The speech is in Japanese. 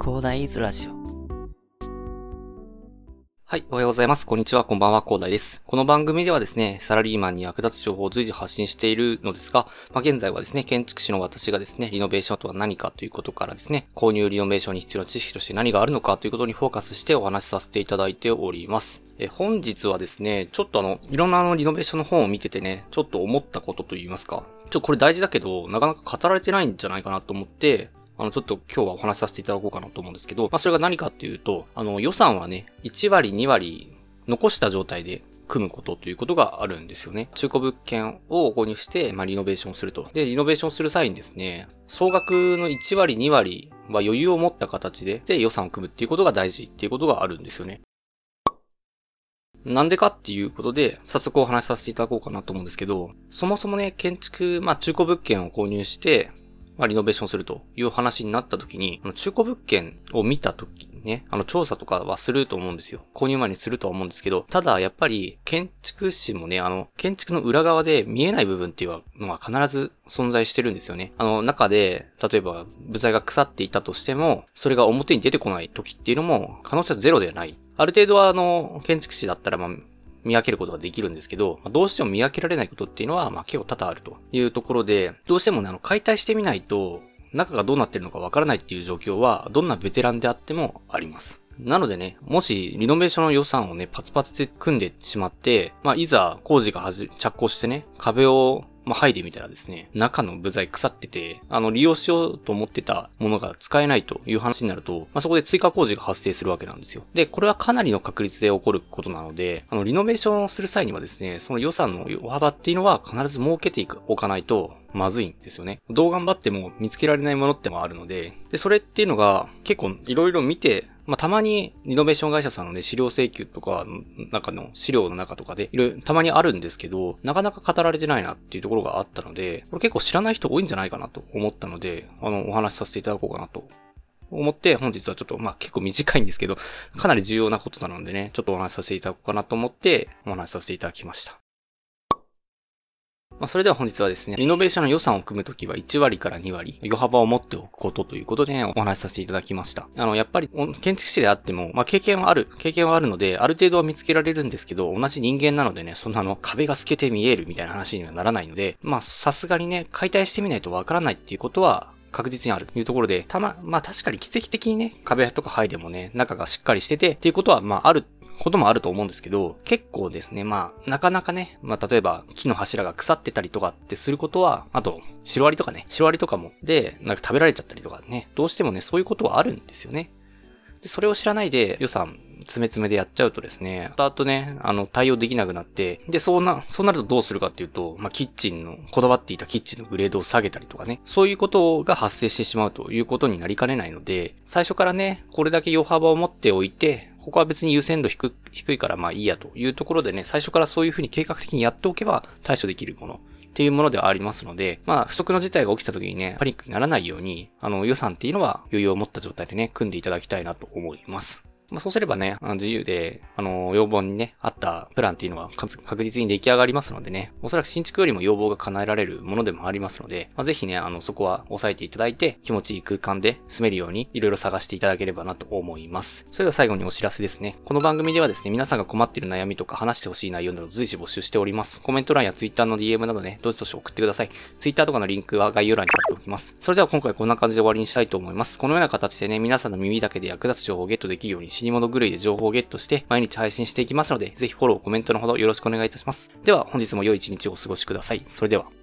広大イズラジオ。はい、おはようございます。こんにちは、こんばんは、広大です。この番組ではですね、サラリーマンに役立つ情報を随時発信しているのですが、まあ、現在はですね、建築士の私がですね、リノベーションとは何かということからですね、購入リノベーションに必要な知識として何があるのかということにフォーカスしてお話しさせていただいております。え本日はですね、ちょっとあの、いろんなあの、リノベーションの本を見ててね、ちょっと思ったことといいますか、ちょこれ大事だけど、なかなか語られてないんじゃないかなと思って、あの、ちょっと今日はお話しさせていただこうかなと思うんですけど、まあ、それが何かっていうと、あの、予算はね、1割、2割残した状態で組むことということがあるんですよね。中古物件を購入して、まあ、リノベーションすると。で、リノベーションする際にですね、総額の1割、2割は余裕を持った形で、で予算を組むっていうことが大事っていうことがあるんですよね。なんでかっていうことで、早速お話しさせていただこうかなと思うんですけど、そもそもね、建築、まあ中古物件を購入して、まあリノベーションするという話になった時に、あの中古物件を見た時ね、あの調査とかはすると思うんですよ。購入前にするとは思うんですけど、ただやっぱり建築士もね、あの、建築の裏側で見えない部分っていうのは必ず存在してるんですよね。あの、中で、例えば部材が腐っていたとしても、それが表に出てこない時っていうのも可能性はゼロではない。ある程度はあの、建築士だったらまあ、見分けることができるんですけど、どうしても見分けられないことっていうのは、まあ結構多々あるというところで、どうしてもね、あの、解体してみないと、中がどうなってるのかわからないっていう状況は、どんなベテランであってもあります。なのでね、もし、リノベーションの予算をね、パツパツで組んでしまって、まあ、いざ工事がはじ、着工してね、壁を、まあ、剥いでみたらですね、中の部材腐ってて、あの、利用しようと思ってたものが使えないという話になると、まあ、そこで追加工事が発生するわけなんですよ。で、これはかなりの確率で起こることなので、あの、リノベーションをする際にはですね、その予算の幅っていうのは必ず設けていく、おかないと、まずいんですよね。どう頑張っても見つけられないものってもあるので、で、それっていうのが結構いろいろ見て、まあ、たまにリノベーション会社さんのね、資料請求とか中の資料の中とかで、いろいろたまにあるんですけど、なかなか語られてないなっていうところがあったので、これ結構知らない人多いんじゃないかなと思ったので、あの、お話しさせていただこうかなと思って、本日はちょっと、まあ結構短いんですけど、かなり重要なことなのでね、ちょっとお話しさせていただこうかなと思って、お話しさせていただきました。まあ、それでは本日はですね、リノベーションの予算を組むときは1割から2割、余幅を持っておくことということで、ね、お話しさせていただきました。あの、やっぱり、建築士であっても、まあ、経験はある、経験はあるので、ある程度は見つけられるんですけど、同じ人間なのでね、そんなの、壁が透けて見えるみたいな話にはならないので、まあ、さすがにね、解体してみないとわからないっていうことは、確実にあるというところで、たま、まあ確かに奇跡的にね、壁とか剥いでもね、中がしっかりしてて、っていうことは、まああることもあると思うんですけど、結構ですね、まあ、なかなかね、まあ、例えば、木の柱が腐ってたりとかってすることは、あと、シロアリとかね、シロアリとかも、で、なんか食べられちゃったりとかね、どうしてもね、そういうことはあるんですよね。で、それを知らないで予算、詰め詰めでやっちゃうとですね、後々ね、あの、対応できなくなって、で、そうな、そうなるとどうするかっていうと、まあ、キッチンの、こだわっていたキッチンのグレードを下げたりとかね、そういうことが発生してしまうということになりかねないので、最初からね、これだけ余幅を持っておいて、ここは別に優先度低低いからまあいいやというところでね、最初からそういうふうに計画的にやっておけば対処できるものっていうものではありますので、まあ不測の事態が起きた時にね、パニックにならないように、あの予算っていうのは余裕を持った状態でね、組んでいただきたいなと思います。まあそうすればね、あの自由で、あの、要望にね、あったプランっていうのは確実に出来上がりますのでね、おそらく新築よりも要望が叶えられるものでもありますので、まあ、ぜひね、あの、そこは押さえていただいて、気持ちいい空間で住めるように、いろいろ探していただければなと思います。それでは最後にお知らせですね。この番組ではですね、皆さんが困っている悩みとか話してほしい内容など随時募集しております。コメント欄や Twitter の DM などね、どしどし送ってください。Twitter とかのリンクは概要欄に貼っておきます。それでは今回こんな感じで終わりにしたいと思います。このような形でね、皆さんの耳だけで役立つ情報をゲットできるようにし死に物狂いで情報をゲットして毎日配信していきますので、ぜひフォロー、コメントのほどよろしくお願いいたします。では本日も良い一日をお過ごしください。それでは。